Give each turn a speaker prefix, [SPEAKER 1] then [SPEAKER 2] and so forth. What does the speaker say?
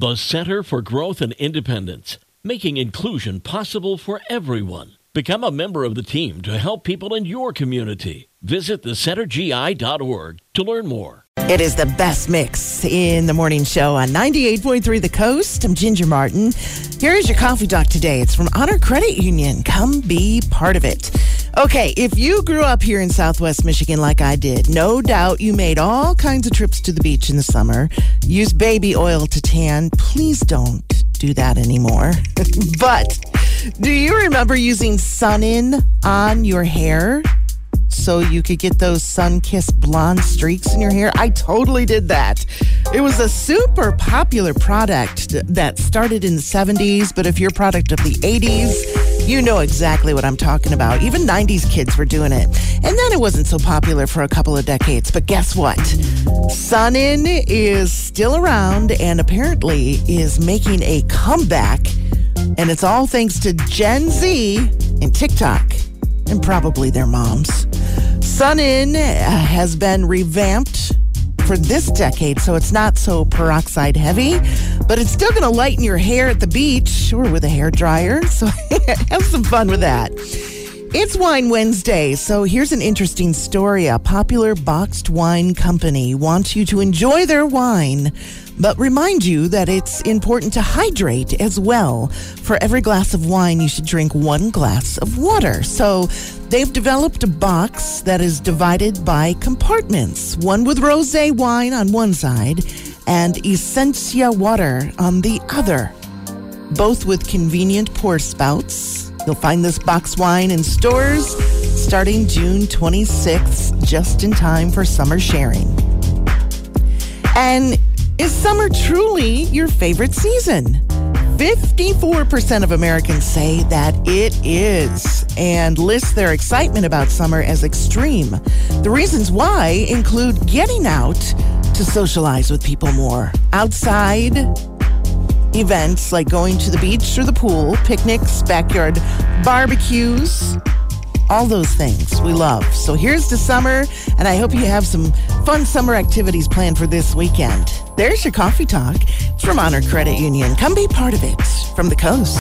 [SPEAKER 1] The Center for Growth and Independence, making inclusion possible for everyone. Become a member of the team to help people in your community. Visit thecentergi.org to learn more.
[SPEAKER 2] It is the best mix in the morning show on 98.3 The Coast. I'm Ginger Martin. Here is your coffee talk today. It's from Honor Credit Union. Come be part of it. Okay, if you grew up here in Southwest Michigan like I did, no doubt you made all kinds of trips to the beach in the summer, use baby oil to tan. Please don't do that anymore. but do you remember using Sun In on your hair? so you could get those sun kissed blonde streaks in your hair. I totally did that. It was a super popular product that started in the 70s, but if you're product of the 80s, you know exactly what I'm talking about. Even 90s kids were doing it. And then it wasn't so popular for a couple of decades. But guess what? Sun In is still around and apparently is making a comeback. And it's all thanks to Gen Z and TikTok and probably their moms. Sun In uh, has been revamped for this decade, so it's not so peroxide heavy, but it's still going to lighten your hair at the beach or with a hair dryer. So have some fun with that. It's Wine Wednesday, so here's an interesting story. A popular boxed wine company wants you to enjoy their wine, but remind you that it's important to hydrate as well. For every glass of wine, you should drink one glass of water. So they've developed a box that is divided by compartments one with rose wine on one side and Essentia water on the other, both with convenient pour spouts You'll find this box wine in stores starting June 26th, just in time for summer sharing. And is summer truly your favorite season? 54% of Americans say that it is and list their excitement about summer as extreme. The reasons why include getting out to socialize with people more, outside, events like going to the beach or the pool, picnics, backyard barbecues, all those things we love. So here's the summer, and I hope you have some fun summer activities planned for this weekend. There's your coffee talk. It's from Honor Credit Union. Come be part of it from the coast.